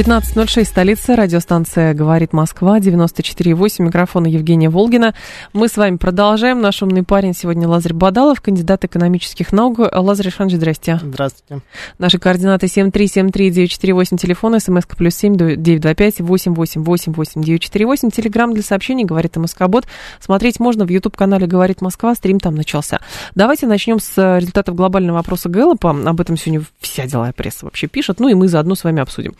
15.06, столица, радиостанция «Говорит Москва», 94.8, микрофон Евгения Волгина. Мы с вами продолжаем. Наш умный парень сегодня Лазарь Бадалов, кандидат экономических наук. Лазарь Александрович, здрасте. Здравствуйте. Наши координаты 7373948, телефон, смска плюс 7 925 888 948, телеграмм для сообщений «Говорит МСК-бот». Смотреть можно в YouTube-канале «Говорит Москва», стрим там начался. Давайте начнем с результатов глобального опроса Гэллопа. Об этом сегодня вся деловая пресса вообще пишет, ну и мы заодно с вами обсудим.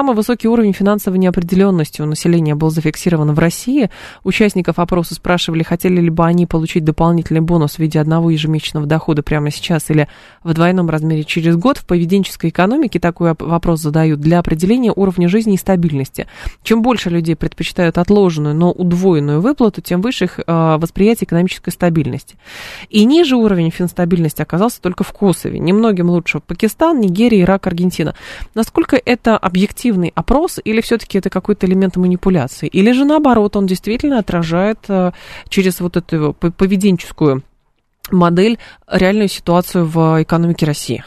Самый высокий уровень финансовой неопределенности у населения был зафиксирован в России. Участников опроса спрашивали, хотели ли бы они получить дополнительный бонус в виде одного ежемесячного дохода прямо сейчас или в двойном размере через год. В поведенческой экономике такой вопрос задают для определения уровня жизни и стабильности. Чем больше людей предпочитают отложенную, но удвоенную выплату, тем выше их э, восприятие экономической стабильности. И ниже уровень финстабильности оказался только в Косове. Немногим лучше Пакистан, Нигерия, Ирак, Аргентина. Насколько это объективно объективный опрос, или все-таки это какой-то элемент манипуляции? Или же наоборот, он действительно отражает э, через вот эту поведенческую модель реальную ситуацию в экономике России?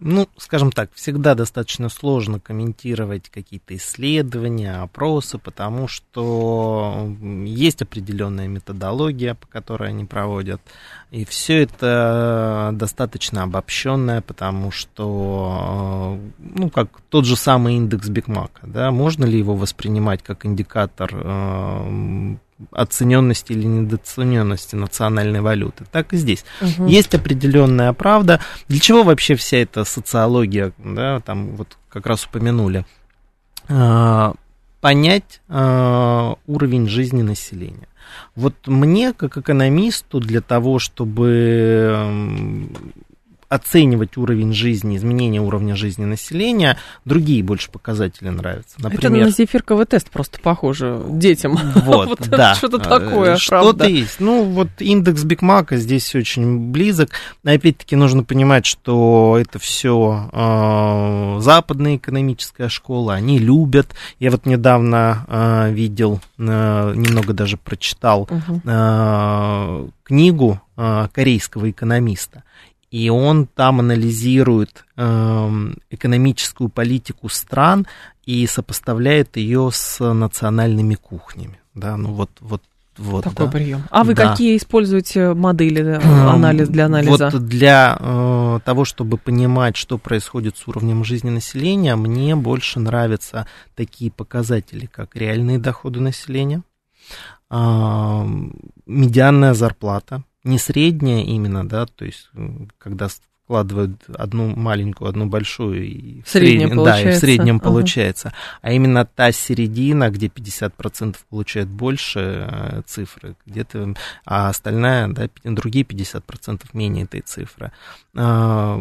Ну, скажем так, всегда достаточно сложно комментировать какие-то исследования, опросы, потому что есть определенная методология, по которой они проводят. И все это достаточно обобщенное, потому что, ну, как тот же самый индекс Бигмака, да, можно ли его воспринимать как индикатор э, оцененности или недооцененности национальной валюты. Так и здесь. Угу. Есть определенная правда. Для чего вообще вся эта социология, да, там вот как раз упомянули, а, понять а, уровень жизни населения. Вот мне, как экономисту, для того, чтобы оценивать уровень жизни, изменение уровня жизни населения, другие больше показатели нравятся. Например, Это на зефирковый тест просто похоже детям. Вот, вот да. Что-то такое, Что-то есть. Ну, вот индекс Бигмака здесь очень близок. Опять-таки нужно понимать, что это все э, западная экономическая школа, они любят. Я вот недавно э, видел, э, немного даже прочитал э, книгу э, корейского экономиста и он там анализирует э, экономическую политику стран и сопоставляет ее с национальными кухнями. Да, ну вот, вот вот, Такой да. прием. А вы да. какие используете модели да, эм, анализ для анализа? Вот для э, того, чтобы понимать, что происходит с уровнем жизни населения, мне больше нравятся такие показатели, как реальные доходы населения, э, медианная зарплата, не средняя именно, да, то есть когда складывают одну маленькую, одну большую, и в среднем, среднем да, и в среднем ага. получается, а именно та середина, где 50% получает больше э, цифры, где-то, а остальная, да, другие 50% менее этой цифры. А,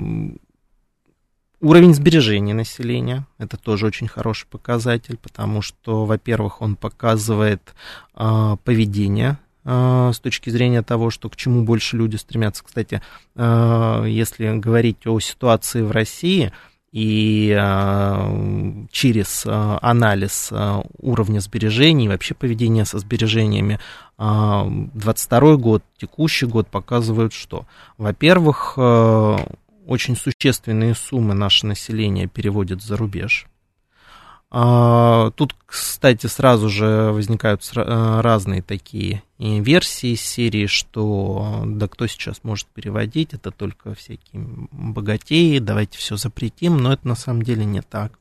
уровень сбережения населения, это тоже очень хороший показатель, потому что, во-первых, он показывает а, поведение с точки зрения того, что к чему больше люди стремятся. Кстати, а, если говорить о ситуации в России и а, через анализ уровня сбережений, вообще поведения со сбережениями, 22 год, текущий год показывают, что, во-первых, очень существенные суммы наше население переводит за рубеж, тут, кстати, сразу же возникают э, разные такие версии из серии, что да кто сейчас может переводить, это только всякие богатеи, давайте все запретим, но это на самом деле не так.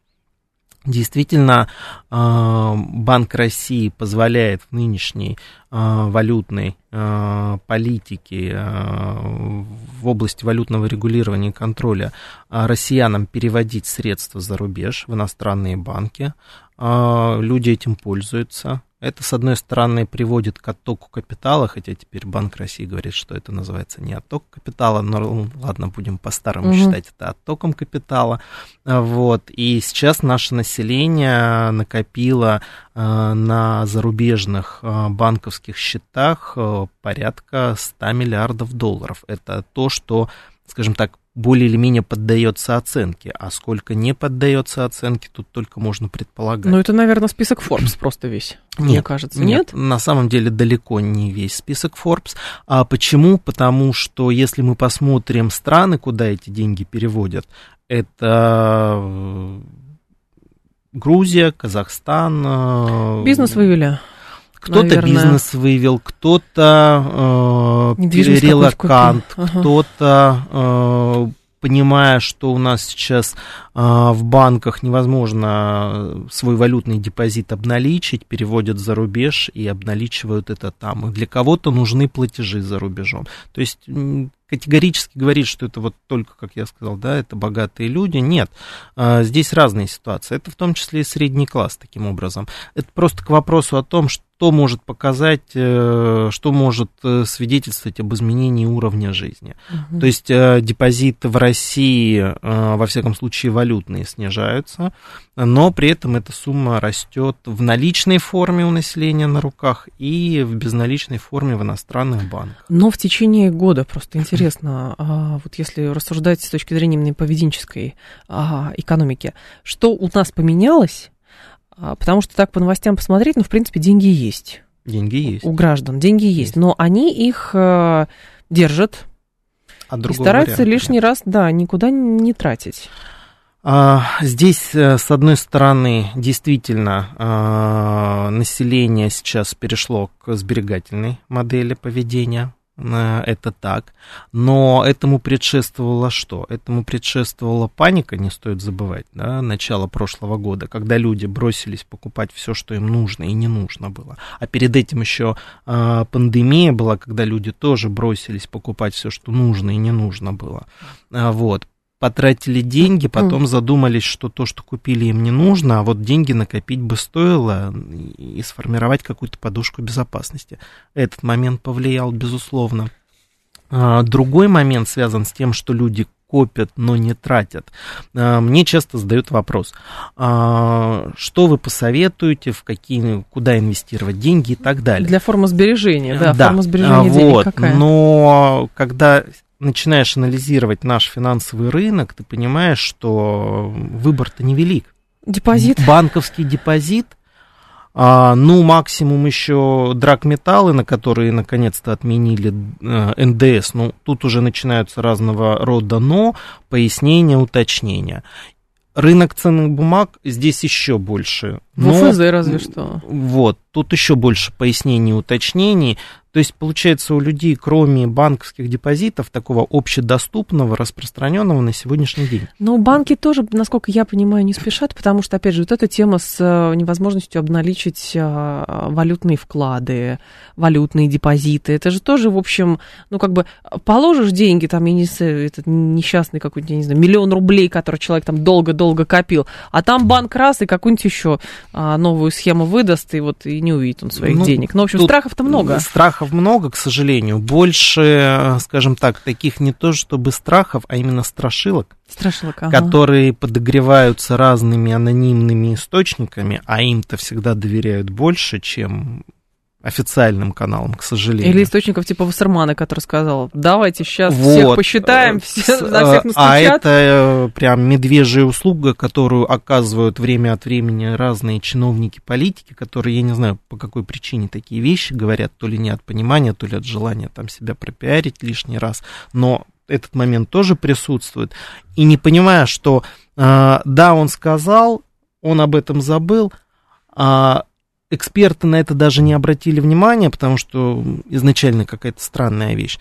Действительно, а, Банк России позволяет в нынешней а, валютной а, политике в области валютного регулирования и контроля россиянам переводить средства за рубеж в иностранные банки. Люди этим пользуются. Это, с одной стороны, приводит к оттоку капитала, хотя теперь Банк России говорит, что это называется не отток капитала, но ну, ладно, будем по-старому угу. считать это оттоком капитала. Вот. И сейчас наше население накопило э, на зарубежных э, банковских счетах э, порядка 100 миллиардов долларов. Это то, что, скажем так, более или менее поддается оценке, а сколько не поддается оценке, тут только можно предполагать. Ну, это, наверное, список Forbes просто весь, нет, мне кажется. Нет? нет, на самом деле далеко не весь список Forbes. А почему? Потому что если мы посмотрим страны, куда эти деньги переводят, это э, Грузия, Казахстан. Э, Бизнес вывели. Кто-то бизнес вывел, кто-то э, релакант, ага. кто-то, э, понимая, что у нас сейчас э, в банках невозможно свой валютный депозит обналичить, переводят за рубеж и обналичивают это там. И для кого-то нужны платежи за рубежом. То есть категорически говорить, что это вот только, как я сказал, да, это богатые люди. Нет, а, здесь разные ситуации. Это в том числе и средний класс таким образом. Это просто к вопросу о том, что что может показать, э, что может э, свидетельствовать об изменении уровня жизни. Угу. То есть э, депозиты в России, во всяком случае, валютные снижаются, но при этом эта сумма растет в наличной форме у населения на руках и в безналичной форме в иностранных банках. Но в течение года, просто интересно, а, вот если рассуждать с точки зрения именно поведенческой а, экономики, что у нас поменялось потому что так по новостям посмотреть, ну, в принципе, деньги есть. Деньги есть. У граждан деньги есть, есть. но они их э, держат а и стараются лишний нет. раз, да, никуда не тратить. А, здесь, э, с одной стороны, действительно, а, население сейчас перешло к сберегательной модели поведения. Э, это так. Но этому предшествовало что? Этому предшествовала паника, не стоит забывать, да, начало прошлого года, когда люди бросились покупать все, что им нужно и не нужно было. А перед этим еще э, пандемия была, когда люди тоже бросились покупать все, что нужно и не нужно было. А, вот потратили деньги, потом задумались, что то, что купили, им не нужно, а вот деньги накопить бы стоило и сформировать какую-то подушку безопасности. Этот момент повлиял, безусловно. А, другой момент связан с тем, что люди копят, но не тратят. А, мне часто задают вопрос, а, что вы посоветуете, в какие, куда инвестировать деньги и так далее. Для формы сбережения, да, да. форма сбережения вот, денег какая? Но когда начинаешь анализировать наш финансовый рынок, ты понимаешь, что выбор-то невелик. Депозит? Банковский депозит, а, ну, максимум еще драгметаллы, на которые наконец-то отменили э, НДС. Ну, тут уже начинаются разного рода но, пояснения, уточнения. Рынок ценных бумаг здесь еще больше. Но, в ФЗ разве что. Вот, тут еще больше пояснений, уточнений. То есть, получается, у людей, кроме банковских депозитов, такого общедоступного, распространенного на сегодняшний день. Но банки тоже, насколько я понимаю, не спешат, потому что, опять же, вот эта тема с э, невозможностью обналичить э, валютные вклады, валютные депозиты, это же тоже, в общем, ну, как бы положишь деньги, там, я не знаю, этот несчастный какой-нибудь, я не знаю, миллион рублей, который человек там долго-долго копил, а там банк раз и какую-нибудь еще а, новую схему выдаст, и вот и не увидит он своих ну, денег. Ну, в общем, страхов-то много. Страхов страхов много, к сожалению. Больше, скажем так, таких не то чтобы страхов, а именно страшилок. Страшилок, ага. Которые подогреваются разными анонимными источниками, а им-то всегда доверяют больше, чем официальным каналам, к сожалению. Или источников типа Вассермана, который сказал, давайте сейчас вот. всех посчитаем, все, С, на всех настучат. А это э, прям медвежья услуга, которую оказывают время от времени разные чиновники, политики, которые, я не знаю, по какой причине такие вещи говорят, то ли не от понимания, то ли от желания там себя пропиарить лишний раз, но этот момент тоже присутствует. И не понимая, что э, да, он сказал, он об этом забыл, а эксперты на это даже не обратили внимания, потому что изначально какая-то странная вещь.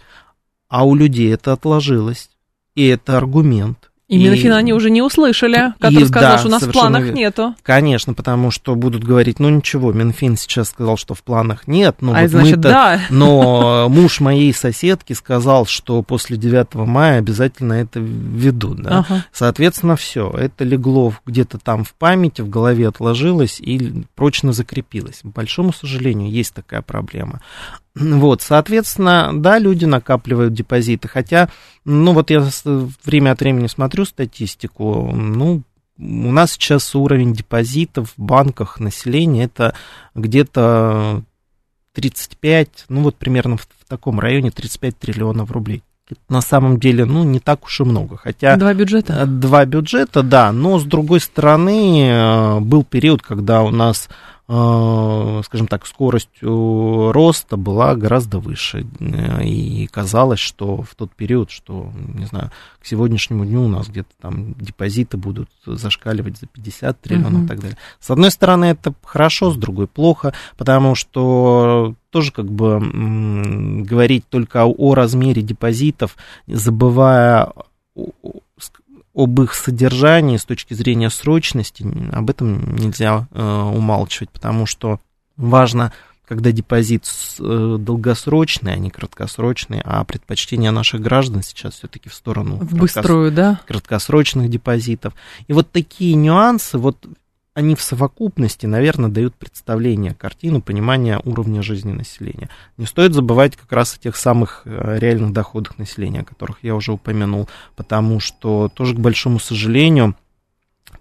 А у людей это отложилось. И это аргумент. И, и Минфин они уже не услышали, который и, сказал, да, что у нас в планах верно. нету. Конечно, потому что будут говорить, ну ничего, Минфин сейчас сказал, что в планах нет, но а вот значит, да. но муж моей соседки сказал, что после 9 мая обязательно это введут, да. Ага. Соответственно, все, это легло где-то там в памяти, в голове отложилось и прочно закрепилось. К большому сожалению, есть такая проблема. Вот, соответственно, да, люди накапливают депозиты, хотя, ну вот я время от времени смотрю статистику, ну, у нас сейчас уровень депозитов в банках населения это где-то 35, ну вот примерно в, в таком районе 35 триллионов рублей. на самом деле, ну, не так уж и много. Хотя... Два бюджета? Э, два бюджета, да. Но, с другой стороны, э, был период, когда у нас скажем так, скорость роста была гораздо выше. Э, и казалось, что в тот период, что, не знаю, к сегодняшнему дню у нас где-то там депозиты будут зашкаливать за 50 триллионов uh-huh. и так далее. С одной стороны, это хорошо, с другой плохо, потому что тоже как бы говорить только о размере депозитов, забывая об их содержании с точки зрения срочности, об этом нельзя э, умалчивать, потому что важно, когда депозит э, долгосрочный, а не краткосрочный, а предпочтение наших граждан сейчас все-таки в сторону в быструю, да? краткосрочных депозитов. И вот такие нюансы, вот они в совокупности, наверное, дают представление, картину, понимание уровня жизни населения. Не стоит забывать как раз о тех самых э, реальных доходах населения, о которых я уже упомянул, потому что тоже, к большому сожалению,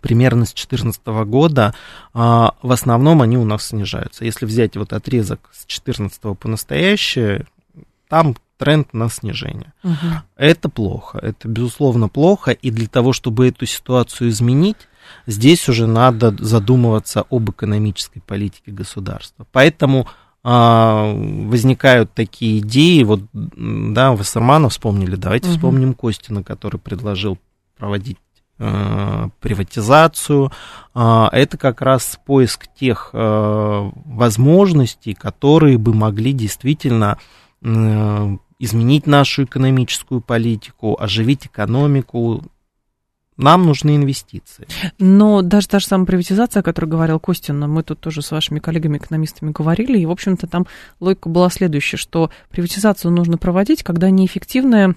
примерно с 2014 года, а, в основном они у нас снижаются. Если взять вот отрезок с 2014 по настоящее, там тренд на снижение. Угу. Это плохо, это безусловно плохо, и для того, чтобы эту ситуацию изменить, здесь уже надо задумываться об экономической политике государства. Поэтому а, возникают такие идеи, вот, да, вы Сармана вспомнили, давайте угу. вспомним Костина, который предложил проводить э, приватизацию. Э, это как раз поиск тех э, возможностей, которые бы могли действительно изменить нашу экономическую политику, оживить экономику, нам нужны инвестиции. Но даже та же самая приватизация, о которой говорил Костин, мы тут тоже с вашими коллегами-экономистами говорили, и, в общем-то, там логика была следующая, что приватизацию нужно проводить, когда неэффективная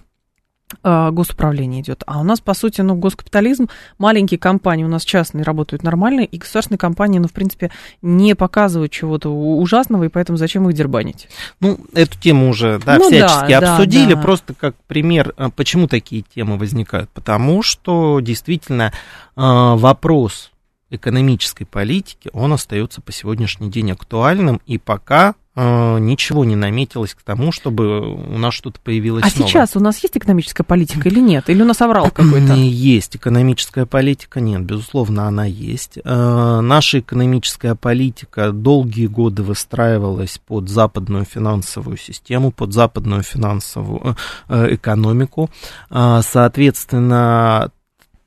госуправление идет. А у нас, по сути, ну, госкапитализм, маленькие компании у нас частные работают нормально, и государственные компании, ну, в принципе, не показывают чего-то ужасного, и поэтому зачем их дербанить? Ну, эту тему уже, да, ну, всячески да, обсудили, да, да. просто как пример, а, почему такие темы возникают. Потому что, действительно, а, вопрос экономической политики, он остается по сегодняшний день актуальным, и пока э, ничего не наметилось к тому, чтобы у нас что-то появилось А новое. сейчас у нас есть экономическая политика или нет? Или у нас оврал какой-то? Есть экономическая политика, нет, безусловно, она есть. Э, наша экономическая политика долгие годы выстраивалась под западную финансовую систему, под западную финансовую э, экономику. Соответственно,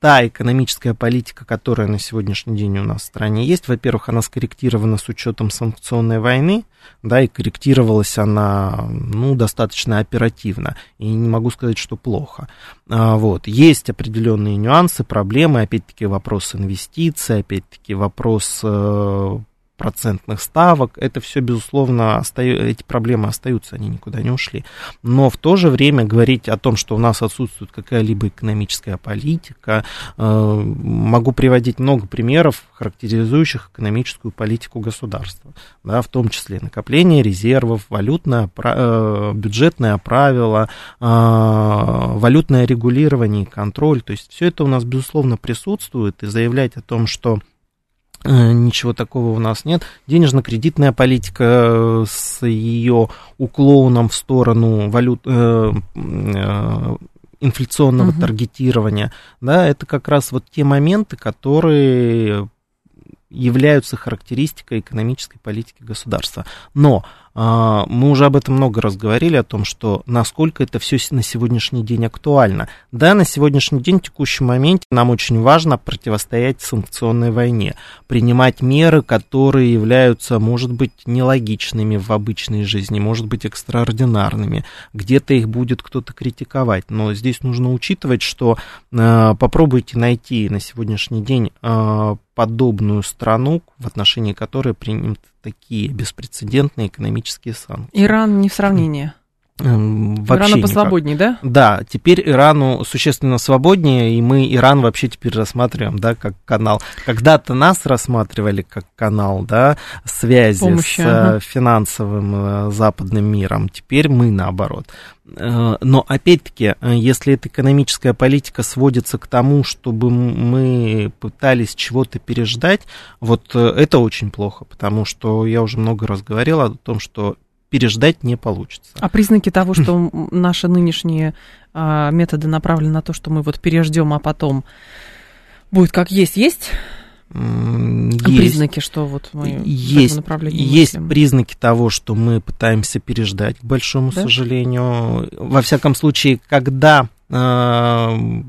та экономическая политика, которая на сегодняшний день у нас в стране есть, во-первых, она скорректирована с учетом санкционной войны, да, и корректировалась она, ну, достаточно оперативно, и не могу сказать, что плохо. А, вот, есть определенные нюансы, проблемы, опять-таки вопрос инвестиций, опять-таки вопрос э, процентных ставок. Это все, безусловно, остаю, эти проблемы остаются, они никуда не ушли. Но в то же время говорить о том, что у нас отсутствует какая-либо экономическая политика, э, могу приводить много примеров, характеризующих экономическую политику государства, да, в том числе накопление резервов, валютное, э, бюджетное правило, э, валютное регулирование контроль. То есть все это у нас, безусловно, присутствует, и заявлять о том, что ничего такого у нас нет. Денежно-кредитная политика э, с ее уклоном в сторону валют, э, э, инфляционного угу. таргетирования, да, это как раз вот те моменты, которые являются характеристикой экономической политики государства. Но э, мы уже об этом много раз говорили, о том, что насколько это все на сегодняшний день актуально. Да, на сегодняшний день, в текущем моменте, нам очень важно противостоять санкционной войне, принимать меры, которые являются, может быть, нелогичными в обычной жизни, может быть, экстраординарными. Где-то их будет кто-то критиковать. Но здесь нужно учитывать, что э, попробуйте найти на сегодняшний день э, подобную страну, в отношении которой примут такие беспрецедентные экономические санкции. Иран не в сравнении. Вообще Ирану посвободнее, да? Да, теперь Ирану существенно свободнее, и мы Иран вообще теперь рассматриваем, да, как канал. Когда-то нас рассматривали как канал, да, связи Помощи, с ага. финансовым э, западным миром. Теперь мы наоборот. Э, но опять-таки, э, если эта экономическая политика сводится к тому, чтобы мы пытались чего-то переждать, вот это очень плохо, потому что я уже много раз говорил о том, что переждать не получится. А признаки того, что наши нынешние а, методы направлены на то, что мы вот переждем, а потом будет как есть, есть? Есть, признаки, что вот мы есть, есть признаки того, что мы пытаемся переждать, к большому да? сожалению. Во всяком случае, когда э,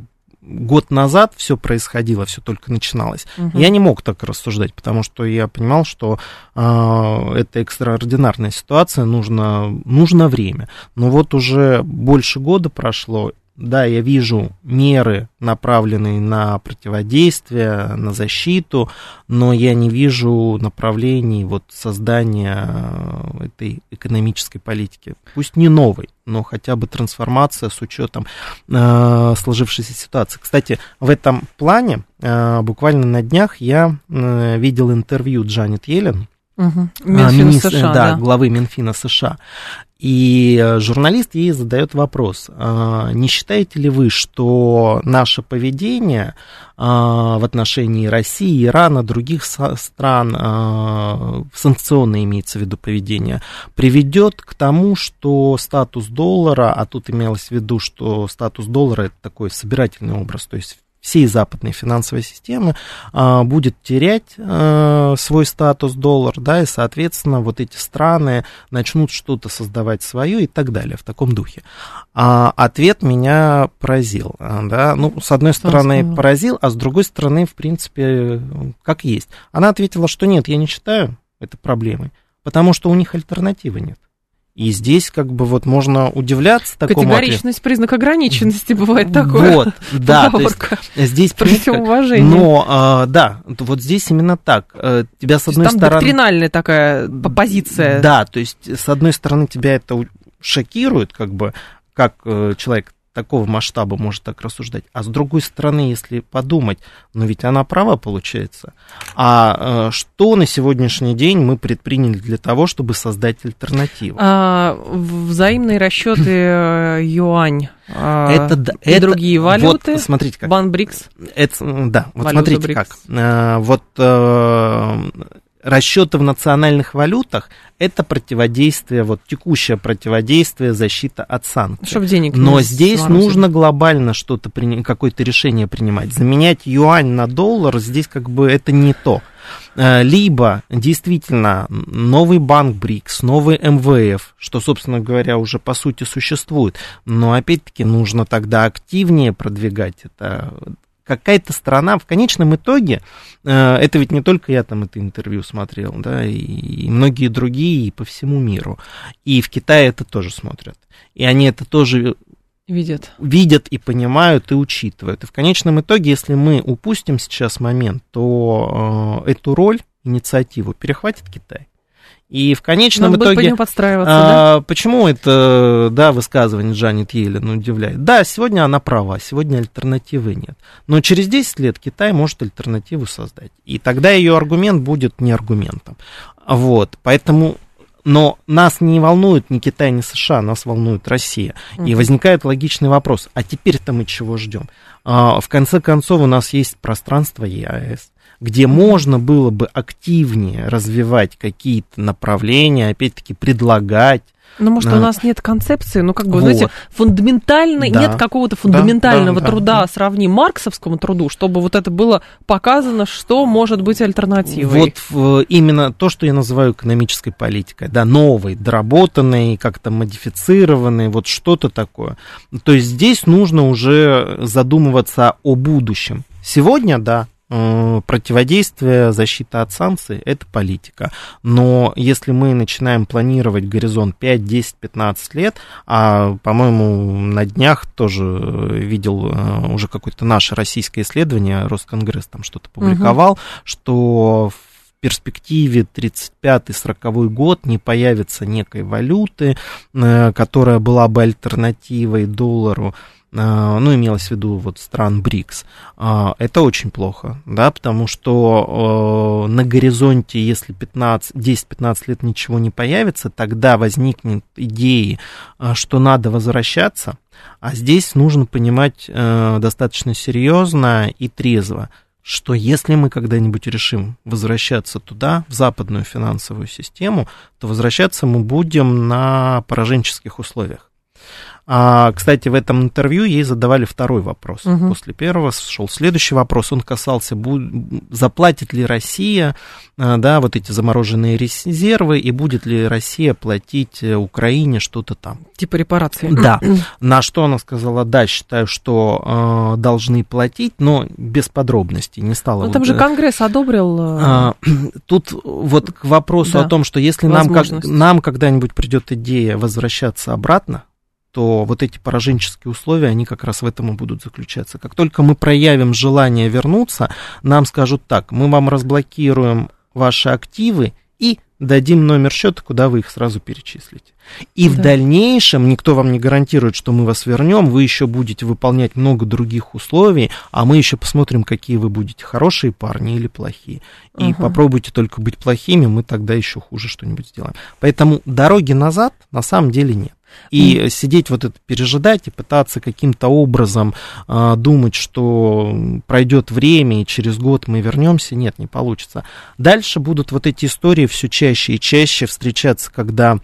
год назад все происходило, все только начиналось, угу. я не мог так рассуждать, потому что я понимал, что э, это экстраординарная ситуация, нужно, нужно время. Но вот уже больше года прошло, да, я вижу меры, направленные на противодействие, на защиту, но я не вижу направлений вот создания э, этой экономической политики. Пусть не новой, но хотя бы трансформация с учетом э, сложившейся ситуации. Кстати, в этом плане э, буквально на днях я э, видел интервью Джанет Йеллен, Угу. Минфина США, да, да, главы Минфина США. И э, журналист ей задает вопрос, «А, не считаете ли вы, что наше поведение а, в отношении России, Ирана, других стран, санкционное имеется в виду поведение, приведет к тому, что статус доллара, а тут имелось в виду, что статус доллара это такой собирательный образ, то есть всей западной финансовой системы а, будет терять а, свой статус доллар, да, и, соответственно, вот эти страны начнут что-то создавать свое и так далее в таком духе. А, ответ меня поразил, да, ну, с одной стороны поразил, а с другой стороны, в принципе, как есть. Она ответила, что нет, я не считаю это проблемой, потому что у них альтернативы нет. И здесь как бы вот можно удивляться такому Категоричность, ответ... признак ограниченности бывает такое. Вот, да, то есть здесь... При всем уважении. Но, а, да, вот здесь именно так. Э, тебя с одной там стороны... Доктринальная такая позиция. Да, то есть с одной стороны тебя это шокирует, как бы, как э, человек такого масштаба может так рассуждать. А с другой стороны, если подумать, но ведь она права получается. А э, что на сегодняшний день мы предприняли для того, чтобы создать альтернативу? А, взаимные расчеты э, юань. А, это, и это, другие валюты. Вот, смотрите как. Бан Брикс. Это, да, вот смотрите Брикс. как. А, вот расчеты в национальных валютах это противодействие, вот текущее противодействие, защита от санкций. Чтобы денег Но здесь нужно глобально что-то, какое-то решение принимать. Заменять юань на доллар, здесь как бы это не то. Э, либо действительно новый банк БРИКС, новый МВФ, что, собственно говоря, уже по сути существует, но опять-таки нужно тогда активнее продвигать это какая-то страна в конечном итоге, э, это ведь не только я там это интервью смотрел, да, и многие другие и по всему миру. И в Китае это тоже смотрят. И они это тоже видят. видят и понимают и учитывают. И в конечном итоге, если мы упустим сейчас момент, то э, эту роль, инициативу перехватит Китай. И в конечном Надо итоге... подстраиваться, а, да? Почему это, да, высказывание Джанет Йеллен удивляет? Да, сегодня она права, сегодня альтернативы нет. Но через 10 лет Китай может альтернативу создать. И тогда ее аргумент будет не аргументом. Вот, поэтому... Но нас не волнует ни Китай, ни США, нас волнует Россия. Mm-hmm. И возникает логичный вопрос, а теперь-то мы чего ждем? А, в конце концов, у нас есть пространство ЕАЭС где можно было бы активнее развивать какие-то направления, опять-таки предлагать ну, может, да. у нас нет концепции, ну, как бы, вот. знаете, фундаментальной, да. нет какого-то фундаментального да, да, труда, да. сравним марксовскому труду, чтобы вот это было показано, что может быть альтернативой. Вот именно то, что я называю экономической политикой, да, новой, доработанной, как-то модифицированной, вот что-то такое. То есть здесь нужно уже задумываться о будущем. Сегодня, да, противодействие, защита от санкций – это политика. Но если мы начинаем планировать горизонт 5, 10, 15 лет, а, по-моему, на днях тоже видел э, уже какое-то наше российское исследование, Росконгресс там что-то публиковал, угу. что в перспективе 35-40 год не появится некой валюты, э, которая была бы альтернативой доллару, ну, имелось в виду вот стран БРИКС, а, это очень плохо, да, потому что на горизонте, если 10-15 лет ничего не появится, тогда возникнет идея, а, что надо возвращаться, а здесь нужно понимать э, достаточно серьезно и трезво, что если мы когда-нибудь решим возвращаться туда, в западную финансовую систему, то возвращаться мы будем на пораженческих условиях. А, кстати, в этом интервью ей задавали второй вопрос. Угу. После первого шел следующий вопрос. Он касался, заплатит ли Россия а, да, вот эти замороженные резервы, и будет ли Россия платить э, Украине что-то там. Типа репарации. Да. На что она сказала, да, считаю, что э, должны платить, но без подробностей. Не стала. Ну, там вот, же Конгресс одобрил. Э, тут вот к вопросу да. о том, что если нам, как, нам когда-нибудь придет идея возвращаться обратно, то вот эти пораженческие условия, они как раз в этом и будут заключаться. Как только мы проявим желание вернуться, нам скажут так, мы вам разблокируем ваши активы и дадим номер счета, куда вы их сразу перечислите. И да. в дальнейшем никто вам не гарантирует, что мы вас вернем, вы еще будете выполнять много других условий, а мы еще посмотрим, какие вы будете, хорошие парни или плохие. И угу. попробуйте только быть плохими, мы тогда еще хуже что-нибудь сделаем. Поэтому дороги назад на самом деле нет. И mm. сидеть вот это пережидать и пытаться каким-то образом э, думать, что пройдет время и через год мы вернемся, нет, не получится. Дальше будут вот эти истории все чаще и чаще встречаться, когда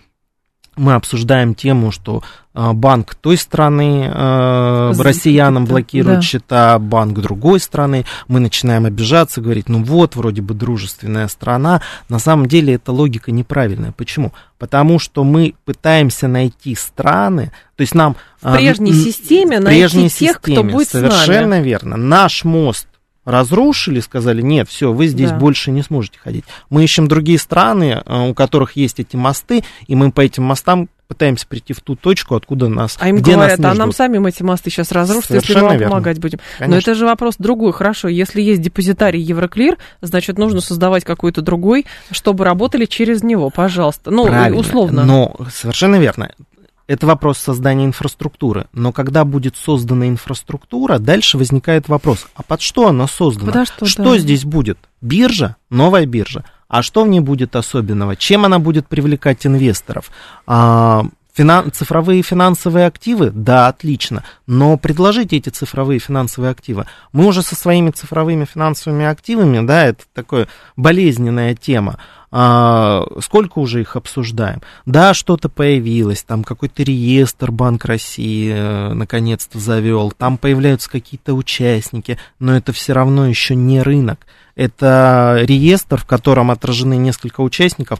мы обсуждаем тему, что а, банк той страны э, россиянам блокирует да. счета, банк другой страны, мы начинаем обижаться, говорить, ну вот, вроде бы дружественная страна. На самом деле эта логика неправильная. Почему? Потому что мы пытаемся найти страны, то есть нам... В прежней э, системе прежней найти тех, системе, кто будет Совершенно верно. Наш мост разрушили, сказали, нет, все, вы здесь да. больше не сможете ходить. Мы ищем другие страны, у которых есть эти мосты, и мы по этим мостам пытаемся прийти в ту точку, откуда нас... А им где говорят, нас а нам самим эти мосты сейчас разрушат, Совершенно если мы вам верно. помогать будем. Конечно. Но это же вопрос другой. Хорошо, если есть депозитарий Евроклир, значит, нужно создавать какой-то другой, чтобы работали через него, пожалуйста. Ну, Правильно. условно. Но совершенно верно это вопрос создания инфраструктуры. Но когда будет создана инфраструктура, дальше возникает вопрос, а под что она создана? Подо что что да. здесь будет? Биржа? Новая биржа? А что в ней будет особенного? Чем она будет привлекать инвесторов? А, финан... Цифровые финансовые активы? Да, отлично. Но предложите эти цифровые финансовые активы. Мы уже со своими цифровыми финансовыми активами, да, это такая болезненная тема а, сколько уже их обсуждаем. Да, что-то появилось, там какой-то реестр Банк России э, наконец-то завел, там появляются какие-то участники, но это все равно еще не рынок. Это реестр, в котором отражены несколько участников,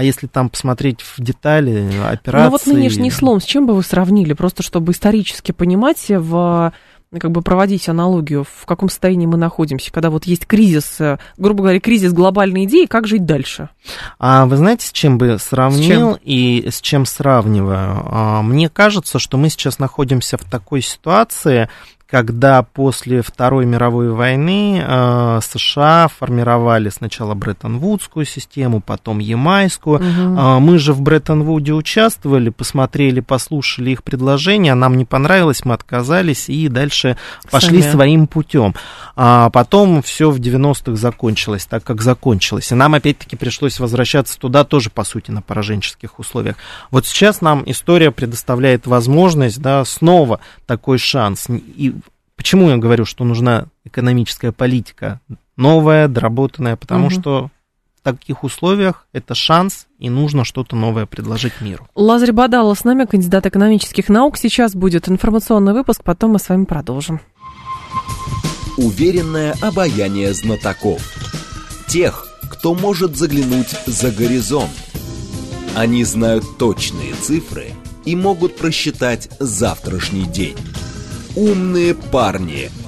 а если там посмотреть в детали операции... Ну вот нынешний слом, с чем бы вы сравнили? Просто чтобы исторически понимать в как бы проводить аналогию, в каком состоянии мы находимся, когда вот есть кризис, э, грубо говоря, кризис глобальной идеи, как жить дальше? А вы знаете, с чем бы сравнил с чем? и с чем сравниваю? А, мне кажется, что мы сейчас находимся в такой ситуации, когда после Второй мировой войны э, США формировали сначала Бреттон-Вудскую систему, потом Ямайскую. Угу. Э, мы же в Бреттон-Вуде участвовали, посмотрели, послушали их предложения, нам не понравилось, мы отказались и дальше пошли Сами. своим путем. А потом все в 90-х закончилось так, как закончилось. И нам опять-таки пришлось возвращаться туда тоже, по сути, на пораженческих условиях. Вот сейчас нам история предоставляет возможность, да, снова такой шанс. И Почему я говорю, что нужна экономическая политика новое, доработанное, потому угу. что в таких условиях это шанс, и нужно что-то новое предложить миру. Лазарь Бадалов с нами, кандидат экономических наук. Сейчас будет информационный выпуск, потом мы с вами продолжим. Уверенное обаяние знатоков. Тех, кто может заглянуть за горизонт. Они знают точные цифры и могут просчитать завтрашний день. Умные парни –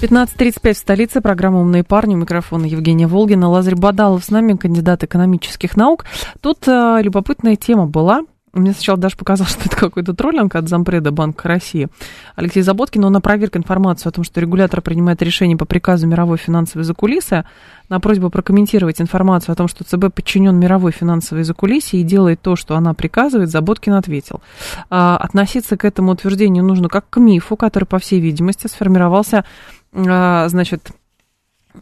15.35 в столице. Программа «Умные парни». У микрофона Евгения Волгина. Лазарь Бадалов с нами, кандидат экономических наук. Тут э, любопытная тема была. Мне сначала даже показалось, что это какой-то троллинг от зампреда Банка России. Алексей Заботкин, он опроверг информацию о том, что регулятор принимает решение по приказу мировой финансовой закулисы. На просьбу прокомментировать информацию о том, что ЦБ подчинен мировой финансовой закулисе и делает то, что она приказывает, Заботкин ответил. А, относиться к этому утверждению нужно как к мифу, который, по всей видимости, сформировался а, значит,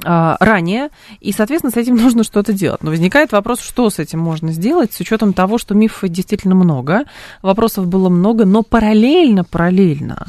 ранее, и, соответственно, с этим нужно что-то делать. Но возникает вопрос, что с этим можно сделать, с учетом того, что мифов действительно много, вопросов было много, но параллельно, параллельно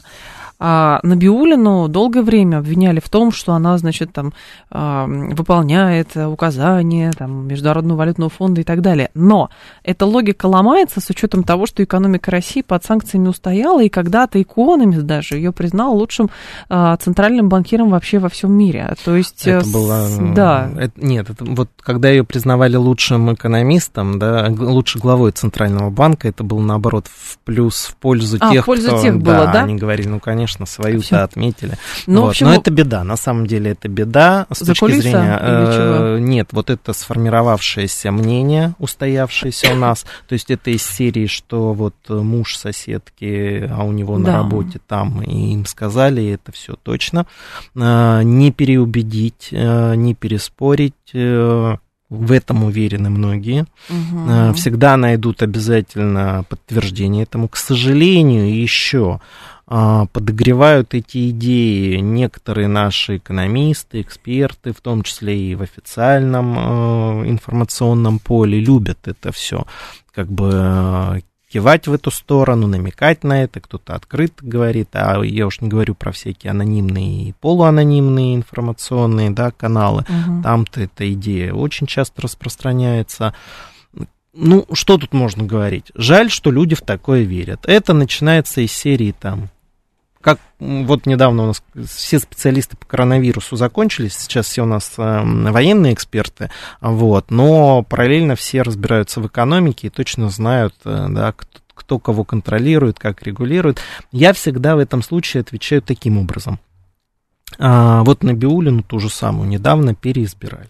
а Набиулину долгое время обвиняли в том, что она, значит, там а, выполняет указания там, Международного валютного фонда и так далее. Но эта логика ломается с учетом того, что экономика России под санкциями устояла, и когда-то Экономист даже ее признал лучшим а, центральным банкиром вообще во всем мире. То есть... Это э, было... Да. Это, нет, это, вот когда ее признавали лучшим экономистом, да, лучшей главой Центрального банка, это было, наоборот, в плюс в пользу а, тех, в пользу кто... тех было, да? Они говорили, ну, конечно, конечно, свою-то отметили. Ну, вот. общем, Но это беда, на самом деле это беда с точки зрения... Э, нет, вот это сформировавшееся мнение, устоявшееся у нас, то есть это из серии, что вот муж соседки, а у него да. на работе там, и им сказали, и это все точно. Э, не переубедить, э, не переспорить, э, в этом уверены многие. Угу. Всегда найдут обязательно подтверждение этому. К сожалению, еще подогревают эти идеи некоторые наши экономисты, эксперты, в том числе и в официальном э, информационном поле, любят это все как бы э, кивать в эту сторону, намекать на это, кто-то открыто говорит, а я уж не говорю про всякие анонимные и полуанонимные информационные да, каналы, угу. там-то эта идея очень часто распространяется. Ну, что тут можно говорить? Жаль, что люди в такое верят. Это начинается из серии там как вот недавно у нас все специалисты по коронавирусу закончились, сейчас все у нас э, военные эксперты, вот, но параллельно все разбираются в экономике и точно знают, э, да, кто, кто кого контролирует, как регулирует. Я всегда в этом случае отвечаю таким образом. А, вот на Биулину ту же самую недавно переизбирали.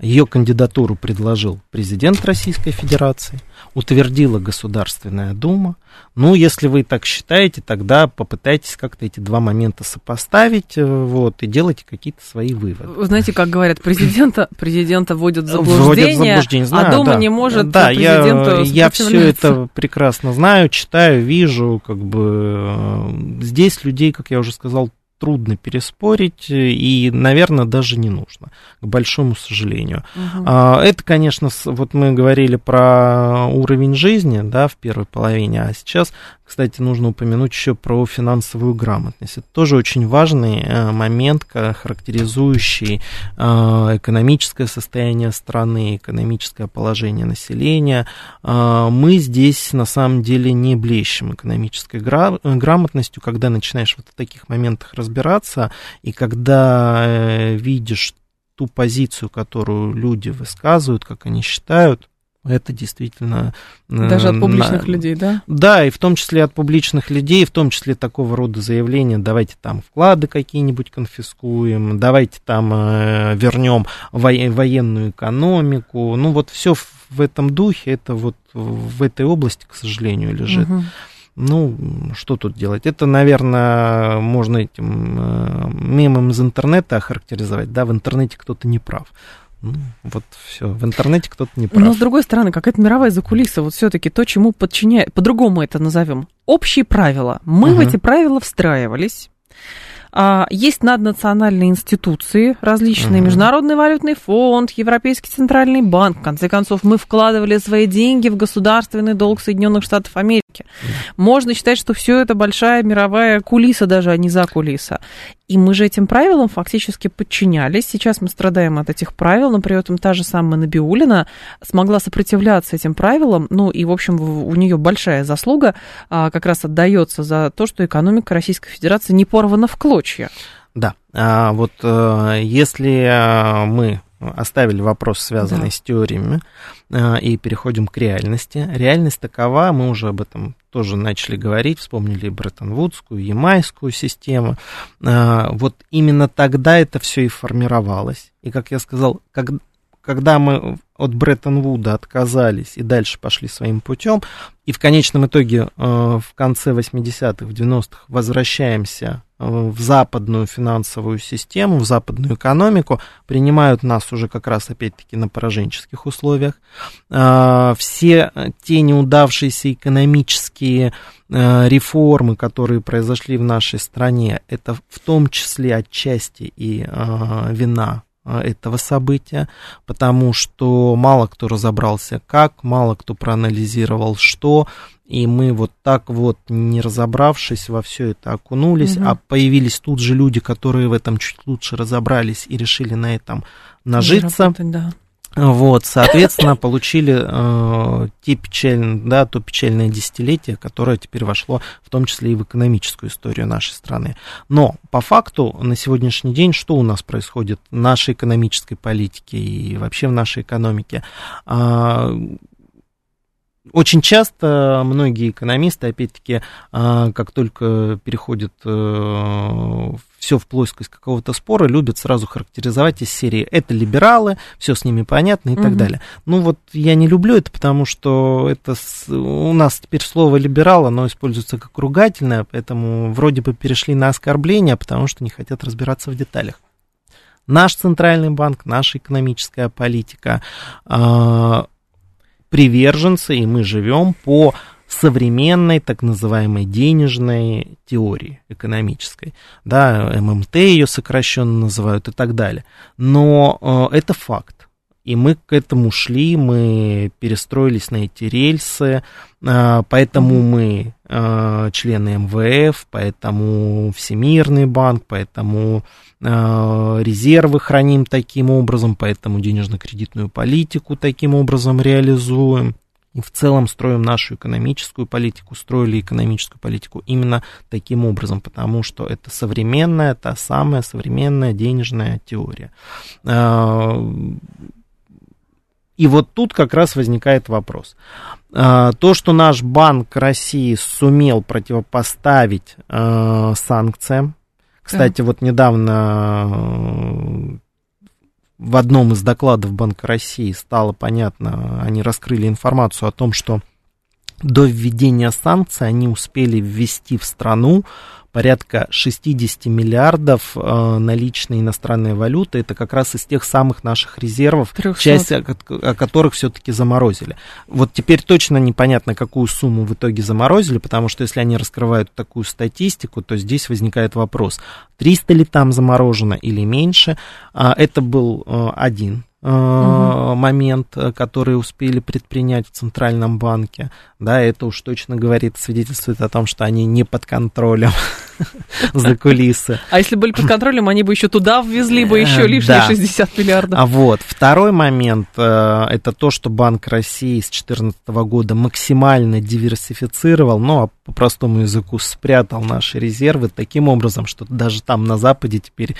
Ее кандидатуру предложил президент Российской Федерации, утвердила Государственная Дума. Ну, если вы так считаете, тогда попытайтесь как-то эти два момента сопоставить, э, вот, и делайте какие-то свои выводы. Вы знаете, как говорят, президента, президента вводят в заблуждение, вводят в заблуждение а знаю, а Дума да. не может да, президенту я, я все это прекрасно знаю, читаю, вижу, как бы э, здесь людей, как я уже сказал, трудно переспорить и, наверное, даже не нужно, к большому сожалению. Угу. Это, конечно, вот мы говорили про уровень жизни, да, в первой половине, а сейчас кстати, нужно упомянуть еще про финансовую грамотность. Это тоже очень важный э, момент, характеризующий э, экономическое состояние страны, экономическое положение населения. Э, мы здесь на самом деле не блещем экономической грамотностью, когда начинаешь вот в таких моментах разбираться, и когда видишь ту позицию, которую люди высказывают, как они считают, это действительно... Э, Даже от публичных на... людей, да? Да, и в том числе от публичных людей, в том числе такого рода заявления, давайте там вклады какие-нибудь конфискуем, давайте там э, вернем во... военную экономику. Ну вот все в этом духе, это вот в этой области, к сожалению, лежит. Угу. Ну, что тут делать? Это, наверное, можно этим э, мемом из интернета охарактеризовать. Да, в интернете кто-то не прав. Ну, вот все. В интернете кто-то не прав. Но с другой стороны, какая-то мировая закулиса, вот все-таки то, чему подчиняет, по-другому это назовем, общие правила. Мы угу. в эти правила встраивались. А, есть наднациональные институции различные, угу. Международный валютный фонд, Европейский центральный банк. В конце концов, мы вкладывали свои деньги в государственный долг Соединенных Штатов Америки. Можно считать, что все это большая мировая кулиса даже, а не за кулиса. И мы же этим правилам фактически подчинялись. Сейчас мы страдаем от этих правил, но при этом та же самая Набиулина смогла сопротивляться этим правилам. Ну и, в общем, у нее большая заслуга а, как раз отдается за то, что экономика Российской Федерации не порвана в клочья. Да, а вот э, если э, мы оставили вопрос, связанный да. с теориями, э, и переходим к реальности. Реальность такова, мы уже об этом тоже начали говорить, вспомнили Бреттон-Вудскую, Ямайскую систему. Вот именно тогда это все и формировалось. И, как я сказал, когда мы от Бреттон-Вуда отказались и дальше пошли своим путем, и в конечном итоге в конце 80-х, в 90-х возвращаемся в западную финансовую систему, в западную экономику, принимают нас уже как раз опять-таки на пораженческих условиях. А, все те неудавшиеся экономические реформы, которые произошли в нашей стране, это в том числе отчасти и вина этого события, потому что мало кто разобрался как, мало кто проанализировал что, и мы вот так вот, не разобравшись во все это, окунулись, угу. а появились тут же люди, которые в этом чуть лучше разобрались и решили на этом нажиться. Да. Вот, соответственно, получили э, те печальные, да, то печальное десятилетие, которое теперь вошло в том числе и в экономическую историю нашей страны. Но по факту на сегодняшний день что у нас происходит в нашей экономической политике и вообще в нашей экономике? Э, очень часто многие экономисты, опять-таки, а, как только переходят э, все в плоскость какого-то спора, любят сразу характеризовать из серии «это либералы», все с ними понятно и угу. так далее. Ну вот я не люблю это, потому что это у нас теперь слово «либерал», оно используется как ругательное, поэтому вроде бы перешли на оскорбление, потому что не хотят разбираться в деталях. Наш центральный банк, наша экономическая политика а, приверженцы, и мы живем по современной так называемой денежной теории экономической. Да, ММТ ее сокращенно называют и так далее. Но э, это факт. И мы к этому шли, мы перестроились на эти рельсы, э, поэтому мы э, члены МВФ, поэтому Всемирный банк, поэтому Э, резервы храним таким образом, поэтому денежно-кредитную политику таким образом реализуем. И в целом строим нашу экономическую политику, строили экономическую политику именно таким образом, потому что это современная, та самая современная денежная теория. И вот тут как раз возникает вопрос. Э, то, что наш Банк России сумел противопоставить санкциям, кстати, вот недавно э, в одном из докладов Банка России стало понятно, они раскрыли информацию о том, что до введения санкций они успели ввести в страну порядка 60 миллиардов э, наличной иностранной валюты. Это как раз из тех самых наших резервов, 300. часть о, о которых все-таки заморозили. Вот теперь точно непонятно, какую сумму в итоге заморозили, потому что если они раскрывают такую статистику, то здесь возникает вопрос, 300 ли там заморожено или меньше. А, это был э, один угу. момент, э, который успели предпринять в Центральном банке. Да, это уж точно говорит, свидетельствует о том, что они не под контролем за кулисы. А если были под контролем, они бы еще туда ввезли бы еще э, лишние да. 60 миллиардов. А вот, второй момент, это то, что Банк России с 2014 года максимально диверсифицировал, ну, а по простому языку спрятал наши резервы таким образом, что даже там на Западе теперь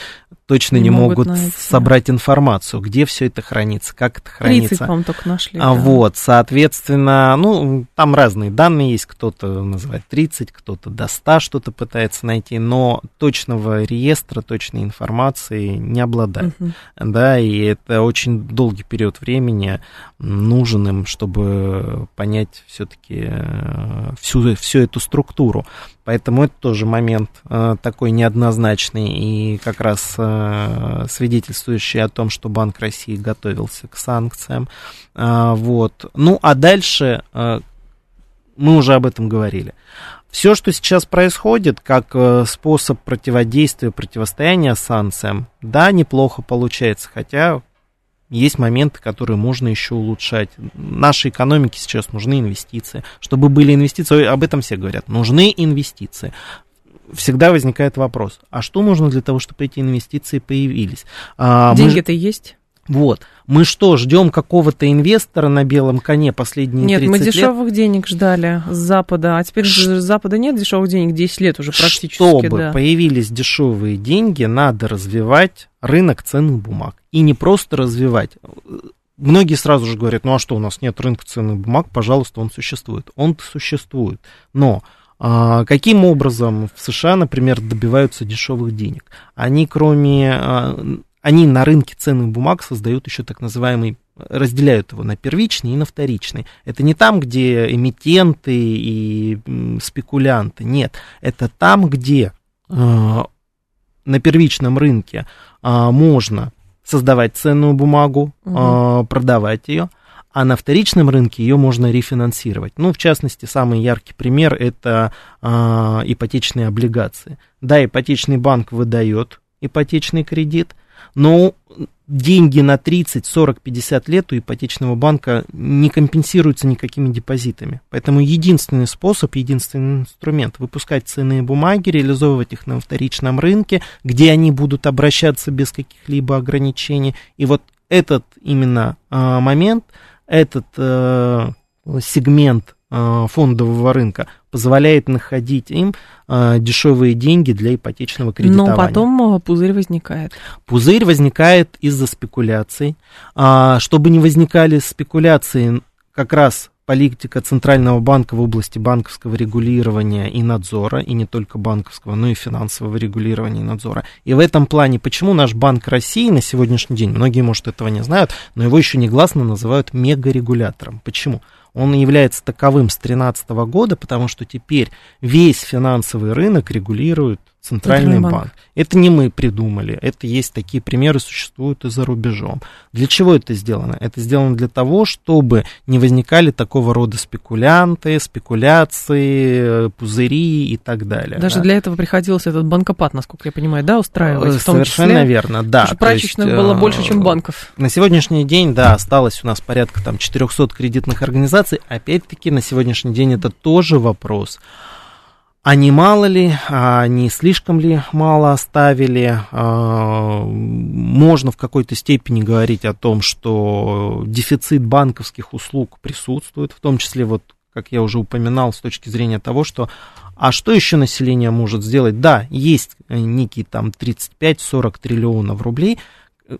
точно не, не могут, могут собрать информацию, где все это хранится, как это хранится. 30, только нашли. А да. вот, соответственно, ну, там разные данные есть, кто-то называет 30, кто-то до 100 что-то пытается найти, но точного реестра, точной информации не обладает. Угу. Да, и это очень долгий период времени нужен им, чтобы понять все-таки э, всю, всю эту структуру. Поэтому это тоже момент э, такой неоднозначный и как раз э, свидетельствующий о том, что Банк России готовился к санкциям. Э, вот. Ну, а дальше э, мы уже об этом говорили. Все, что сейчас происходит, как э, способ противодействия, противостояния санкциям, да, неплохо получается, хотя есть моменты, которые можно еще улучшать. Нашей экономике сейчас нужны инвестиции. Чтобы были инвестиции, об этом все говорят, нужны инвестиции. Всегда возникает вопрос, а что нужно для того, чтобы эти инвестиции появились? А, Деньги-то мы... есть? Вот. Мы что, ждем какого-то инвестора на белом коне последние нет, 30 лет? Нет, мы дешевых денег ждали с Запада, а теперь Ш... с Запада нет дешевых денег 10 лет уже практически. Чтобы да. появились дешевые деньги, надо развивать рынок ценных бумаг. И не просто развивать. Многие сразу же говорят, ну а что, у нас нет рынка ценных бумаг, пожалуйста, он существует. Он существует. Но а, каким образом в США, например, добиваются дешевых денег? Они, кроме а, они на рынке ценных бумаг создают еще так называемый разделяют его на первичный и на вторичный. Это не там, где эмитенты и спекулянты, нет, это там, где э, на первичном рынке э, можно создавать ценную бумагу, угу. продавать ее, а на вторичном рынке ее можно рефинансировать. Ну, в частности, самый яркий пример это э, ипотечные облигации. Да, ипотечный банк выдает ипотечный кредит, но деньги на 30, 40, 50 лет у ипотечного банка не компенсируются никакими депозитами. Поэтому единственный способ, единственный инструмент выпускать ценные бумаги, реализовывать их на вторичном рынке, где они будут обращаться без каких-либо ограничений. И вот этот именно э, момент, этот э, сегмент фондового рынка позволяет находить им э, дешевые деньги для ипотечного кредитования. Но потом э, пузырь возникает. Пузырь возникает из-за спекуляций. А, чтобы не возникали спекуляции, как раз политика Центрального банка в области банковского регулирования и надзора, и не только банковского, но и финансового регулирования и надзора. И в этом плане, почему наш Банк России на сегодняшний день, многие, может, этого не знают, но его еще негласно называют мегарегулятором. Почему? Он является таковым с 2013 года, потому что теперь весь финансовый рынок регулирует Центральный банк. банк. Это не мы придумали, это есть такие примеры, существуют и за рубежом. Для чего это сделано? Это сделано для того, чтобы не возникали такого рода спекулянты, спекуляции, пузыри и так далее. Даже да? для этого приходилось этот банкопад, насколько я понимаю, да, устраивать? Совершенно числе, верно, да. Потому что прачечных есть, было больше, чем банков. На сегодняшний день, да, осталось у нас порядка там 400 кредитных организаций. Опять-таки, на сегодняшний день это тоже вопрос. А не мало ли, а не слишком ли мало оставили? А, можно в какой-то степени говорить о том, что дефицит банковских услуг присутствует, в том числе, вот, как я уже упоминал, с точки зрения того, что а что еще население может сделать? Да, есть некие там 35-40 триллионов рублей,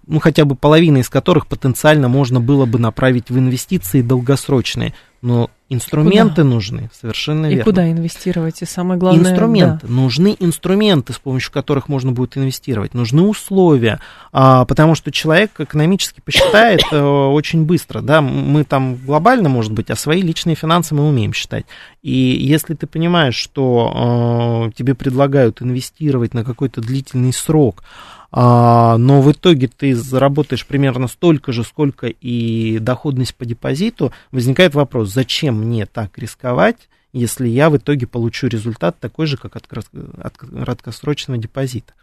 ну, хотя бы половина из которых потенциально можно было бы направить в инвестиции долгосрочные. Но инструменты куда? нужны, совершенно и верно. И куда инвестировать? И самое главное... Инструменты. Да. Нужны инструменты, с помощью которых можно будет инвестировать. Нужны условия, а, потому что человек экономически посчитает а, очень быстро. Да? Мы там глобально, может быть, а свои личные финансы мы умеем считать. И если ты понимаешь, что а, тебе предлагают инвестировать на какой-то длительный срок, но в итоге ты заработаешь примерно столько же, сколько и доходность по депозиту, возникает вопрос, зачем мне так рисковать, если я в итоге получу результат такой же, как от краткосрочного депозита.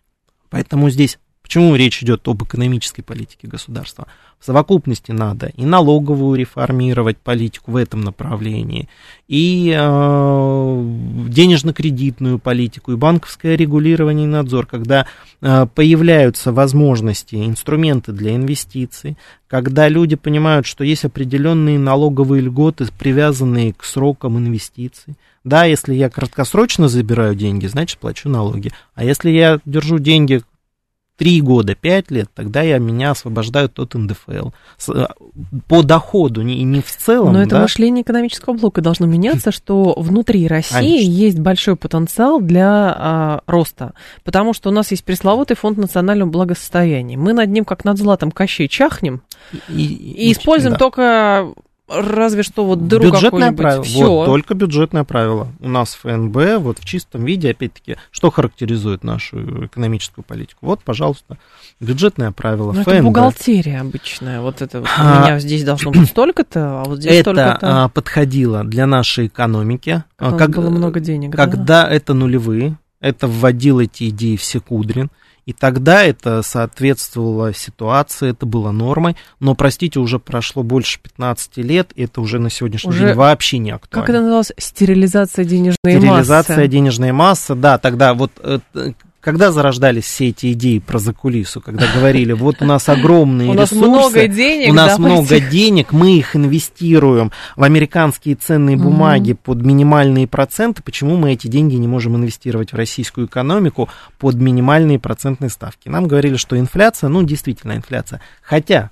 Поэтому здесь Почему речь идет об экономической политике государства? В совокупности надо и налоговую реформировать политику в этом направлении, и э, денежно-кредитную политику, и банковское регулирование и надзор, когда э, появляются возможности, инструменты для инвестиций, когда люди понимают, что есть определенные налоговые льготы, привязанные к срокам инвестиций. Да, если я краткосрочно забираю деньги, значит плачу налоги. А если я держу деньги три года, пять лет, тогда я, меня освобождают от НДФЛ. Э, по доходу, не, не в целом. Но это да? мышление экономического блока должно меняться, что внутри России Конечно. есть большой потенциал для а, роста. Потому что у нас есть пресловутый фонд национального благосостояния. Мы над ним, как над златом Кощей, чахнем и, и, и используем да. только разве что вот дыру бюджетное правило. Все. Вот, только бюджетное правило. У нас ФНБ вот в чистом виде, опять-таки, что характеризует нашу экономическую политику? Вот, пожалуйста, бюджетное правило. Ну, ФНБ. это бухгалтерия обычная. Вот это вот А, у меня здесь должно быть столько-то, а вот здесь Это столько-то. а, подходило для нашей экономики. а, Как, было много денег. да? когда это нулевые, это вводил эти идеи все Кудрин, и тогда это соответствовало ситуации, это было нормой, но, простите, уже прошло больше 15 лет, и это уже на сегодняшний Уже- день вообще не актуально. Как это называлось? Стерилизация денежной Стерилизация массы. денежной массы, да, тогда вот э, когда зарождались все эти идеи про закулису, когда говорили, вот у нас огромные У нас ресурсы, много денег, у нас давайте. много денег, мы их инвестируем в американские ценные бумаги под минимальные проценты, почему мы эти деньги не можем инвестировать в российскую экономику под минимальные процентные ставки? Нам говорили, что инфляция, ну, действительно инфляция. Хотя,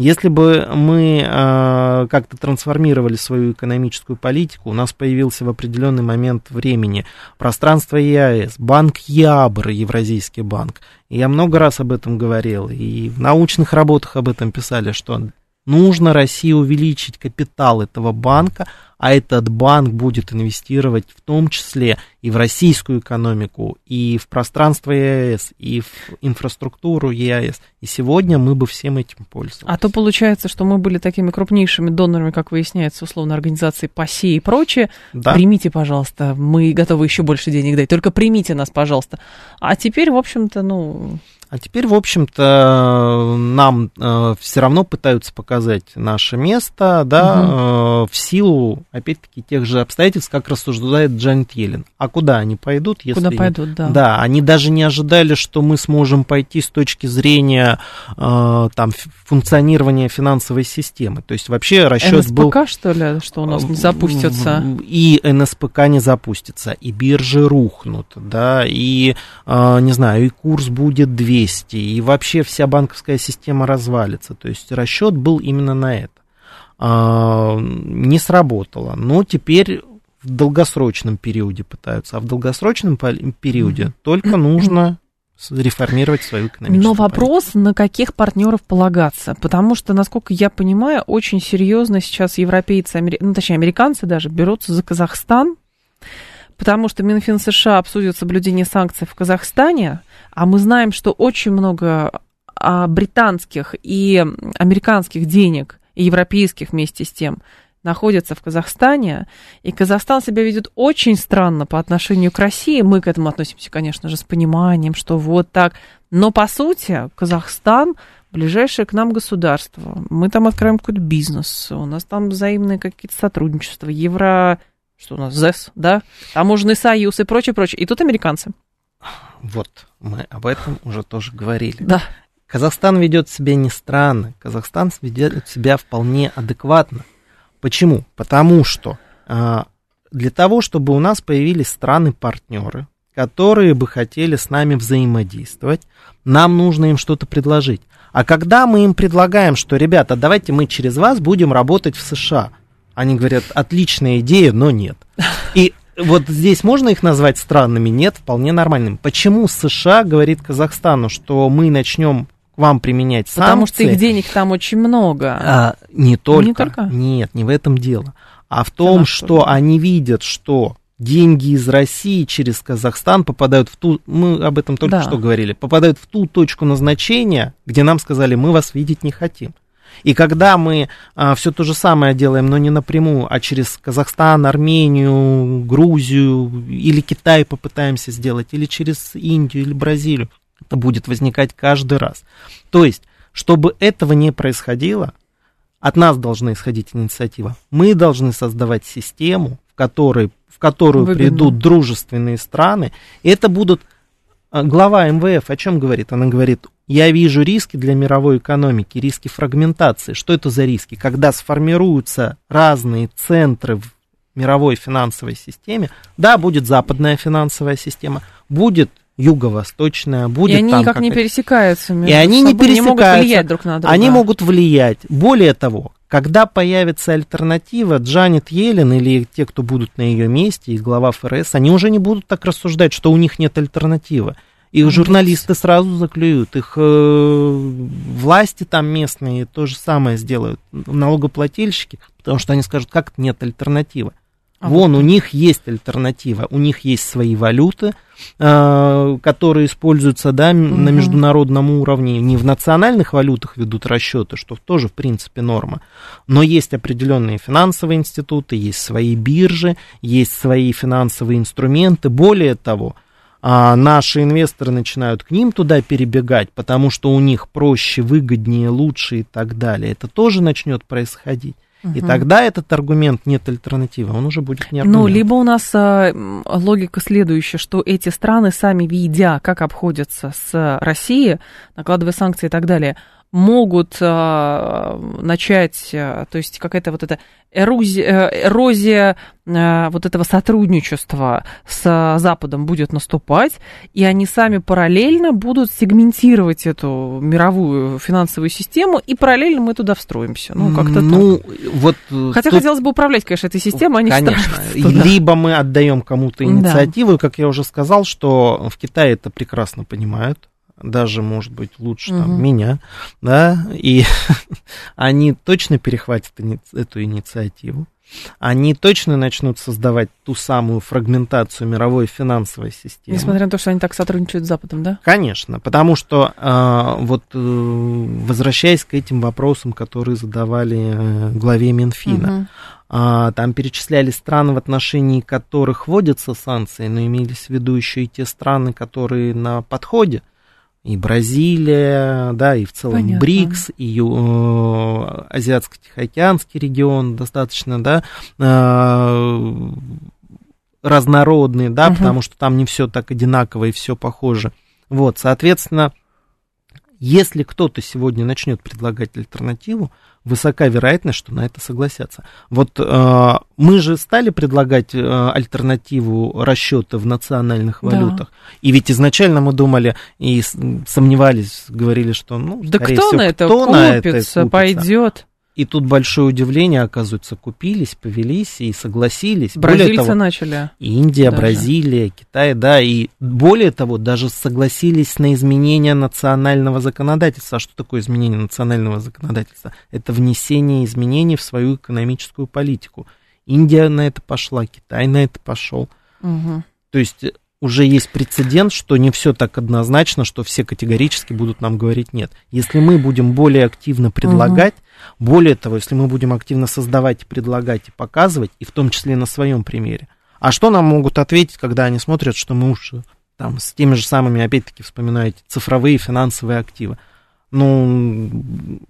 если бы мы э, как-то трансформировали свою экономическую политику, у нас появился в определенный момент времени пространство ЕАЭС, банк ЯБР, Евразийский банк. Я много раз об этом говорил, и в научных работах об этом писали, что нужно России увеличить капитал этого банка, а этот банк будет инвестировать в том числе и в российскую экономику, и в пространство ЕАЭС, и в инфраструктуру ЕАЭС. И сегодня мы бы всем этим пользовались. А то получается, что мы были такими крупнейшими донорами, как выясняется, условно, организации ПАСИ и прочее. Да. Примите, пожалуйста, мы готовы еще больше денег дать, только примите нас, пожалуйста. А теперь, в общем-то, ну, А теперь, в общем-то, нам э, все равно пытаются показать наше место, да, э, в силу, опять-таки, тех же обстоятельств, как рассуждает Джанет Йеллен. А куда они пойдут, если... куда пойдут, да. Да, они даже не ожидали, что мы сможем пойти с точки зрения э, там, функционирования финансовой системы. То есть вообще расчет НСПК, был... что ли, что у нас не запустится? И НСПК не запустится, и биржи рухнут, да, и, э, не знаю, и курс будет 200, и вообще вся банковская система развалится. То есть расчет был именно на это. А, Не сработало. Но теперь в долгосрочном периоде пытаются, а в долгосрочном периоде только нужно реформировать свою экономическую Но вопрос, на каких партнеров полагаться. Потому что, насколько я понимаю, очень серьезно сейчас европейцы, амери- ну, точнее, американцы даже берутся за Казахстан, потому что Минфин США обсудит соблюдение санкций в Казахстане, а мы знаем, что очень много а, британских и американских денег, и европейских вместе с тем, находятся в Казахстане, и Казахстан себя ведет очень странно по отношению к России. Мы к этому относимся, конечно же, с пониманием, что вот так. Но, по сути, Казахстан ближайшее к нам государство. Мы там откроем какой-то бизнес, у нас там взаимные какие-то сотрудничества, евро... Что у нас, ЗЭС, да? Таможенный союз и прочее, прочее. И тут американцы. Вот, мы об этом уже тоже говорили. Да. Казахстан ведет себя не странно, Казахстан ведет себя вполне адекватно. Почему? Потому что а, для того, чтобы у нас появились страны-партнеры, которые бы хотели с нами взаимодействовать, нам нужно им что-то предложить. А когда мы им предлагаем, что, ребята, давайте мы через вас будем работать в США, они говорят, отличная идея, но нет. И вот здесь можно их назвать странными? Нет, вполне нормальным. Почему США говорит Казахстану, что мы начнем к вам применять санкции? Потому что их денег там очень много. А, не только. Не только? Нет, не в этом дело. А в том, на что, что же? они видят, что деньги из России через Казахстан попадают в ту, мы об этом только Да. что говорили, попадают в ту точку назначения, где нам сказали, мы вас видеть не хотим. И когда мы все то же самое делаем, но не напрямую, а через Казахстан, Армению, Грузию или Китай попытаемся сделать, или через Индию или Бразилию, это будет возникать каждый раз. То есть, чтобы этого не происходило, от нас должна исходить инициатива. Мы должны создавать систему, в которой в которую Выгодно. придут дружественные страны. И это будут а, глава МВФ о чем говорит? Она говорит, я вижу риски для мировой экономики, риски фрагментации. Что это за риски? Когда сформируются разные центры в мировой финансовой системе, да, будет западная финансовая система, будет юго-восточная, будет и они там никак не пересекаются между и они не собой, не могут пересекаются. влиять друг на друга. Они могут влиять. Более того, когда появится альтернатива, Джанет Йеллен или те, кто будут на ее месте, и глава ФРС, они уже не будут так рассуждать, что у них нет альтернативы. Их Ну, журналисты сразу заклюют, их э, власти там местные то же самое сделают, налогоплательщики Потому что они скажут, как нет альтернативы. А Вон, у них есть альтернатива, у них есть свои валюты, э, которые используются да, угу. на международном уровне, не в национальных валютах ведут расчеты, что тоже, в принципе, норма. Но есть определенные финансовые институты, есть свои биржи, есть свои финансовые инструменты. Более того, а наши инвесторы начинают к ним туда перебегать, потому что у них проще, выгоднее, лучше и так далее. Это тоже начнет происходить. Угу. И тогда этот аргумент нет альтернативы, он уже будет не аргумент. Ну, либо у нас а, логика следующая, что эти страны, сами видя, как обходятся с Россией, накладывая санкции и так далее, могут а, начать, а, то есть какая-то вот эта эрозия, э, эрозия а, вот этого сотрудничества с Западом будет наступать, и они сами параллельно будут сегментировать эту мировую финансовую систему, и параллельно мы туда встроимся. Ну, как-то ну, так. Вот э, Хотя тут... хотелось бы управлять, конечно, этой системой, а не Конечно. Либо мы отдаем кому-то инициативу, да. как я уже сказал, что в Китае это прекрасно понимают даже, может быть, лучше угу. там, меня, да, и они точно перехватят эту инициативу, они точно начнут создавать ту самую фрагментацию мировой финансовой системы. Несмотря на то, что они так сотрудничают с Западом, да? Конечно, потому что э, вот э, возвращаясь к этим вопросам, которые задавали э, главе Минфина, угу. Там перечисляли страны, в отношении которых вводятся санкции, но имелись в виду еще и те страны, которые на подходе и Бразилия, да, и в целом Понятно. БРИКС, и э, Азиатско-Тихоокеанский регион достаточно, да, э, разнородный, да, угу. потому что там не все так одинаково и все похоже. Вот, соответственно, если кто-то сегодня начнет предлагать альтернативу, высока вероятность, что на это согласятся. Вот э, мы же стали предлагать э, альтернативу расчета в национальных валютах. Да. И ведь изначально мы думали и сомневались, говорили, что ну, да кто всего, на это кто купится, на это купится, пойдет. И тут большое удивление, оказывается, купились, повелись и согласились. Бразильцы более того, начали. Индия, даже. Бразилия, Китай, да, и более того, даже согласились на изменение национального законодательства. А что такое изменение национального законодательства? Это внесение изменений в свою экономическую политику. Индия на это пошла, Китай на это пошел. Угу. То есть уже есть прецедент, что не все так однозначно, что все категорически будут нам говорить нет. Если мы будем более активно предлагать, угу. более того, если мы будем активно создавать, предлагать и показывать, и в том числе на своем примере. А что нам могут ответить, когда они смотрят, что мы уж там с теми же самыми, опять-таки, вспоминаете, цифровые финансовые активы? Ну,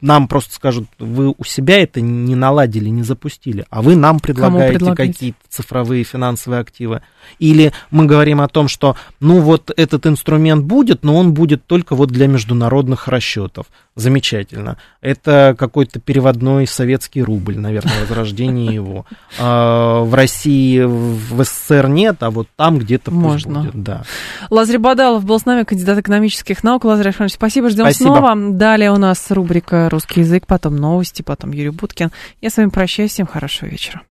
нам просто скажут, вы у себя это не наладили, не запустили, а вы нам предлагаете какие-то цифровые финансовые активы. Или мы говорим о том, что, ну вот этот инструмент будет, но он будет только вот для международных расчетов. Замечательно. Это какой-то переводной советский рубль, наверное, возрождение его. А, в России, в СССР нет, а вот там где-то Можно. будет. Да. Лазарь Бадалов был с нами, кандидат экономических наук. Лазарь Александрович, спасибо, ждем спасибо. снова. Далее у нас рубрика «Русский язык», потом новости, потом Юрий Буткин. Я с вами прощаюсь, всем хорошего вечера.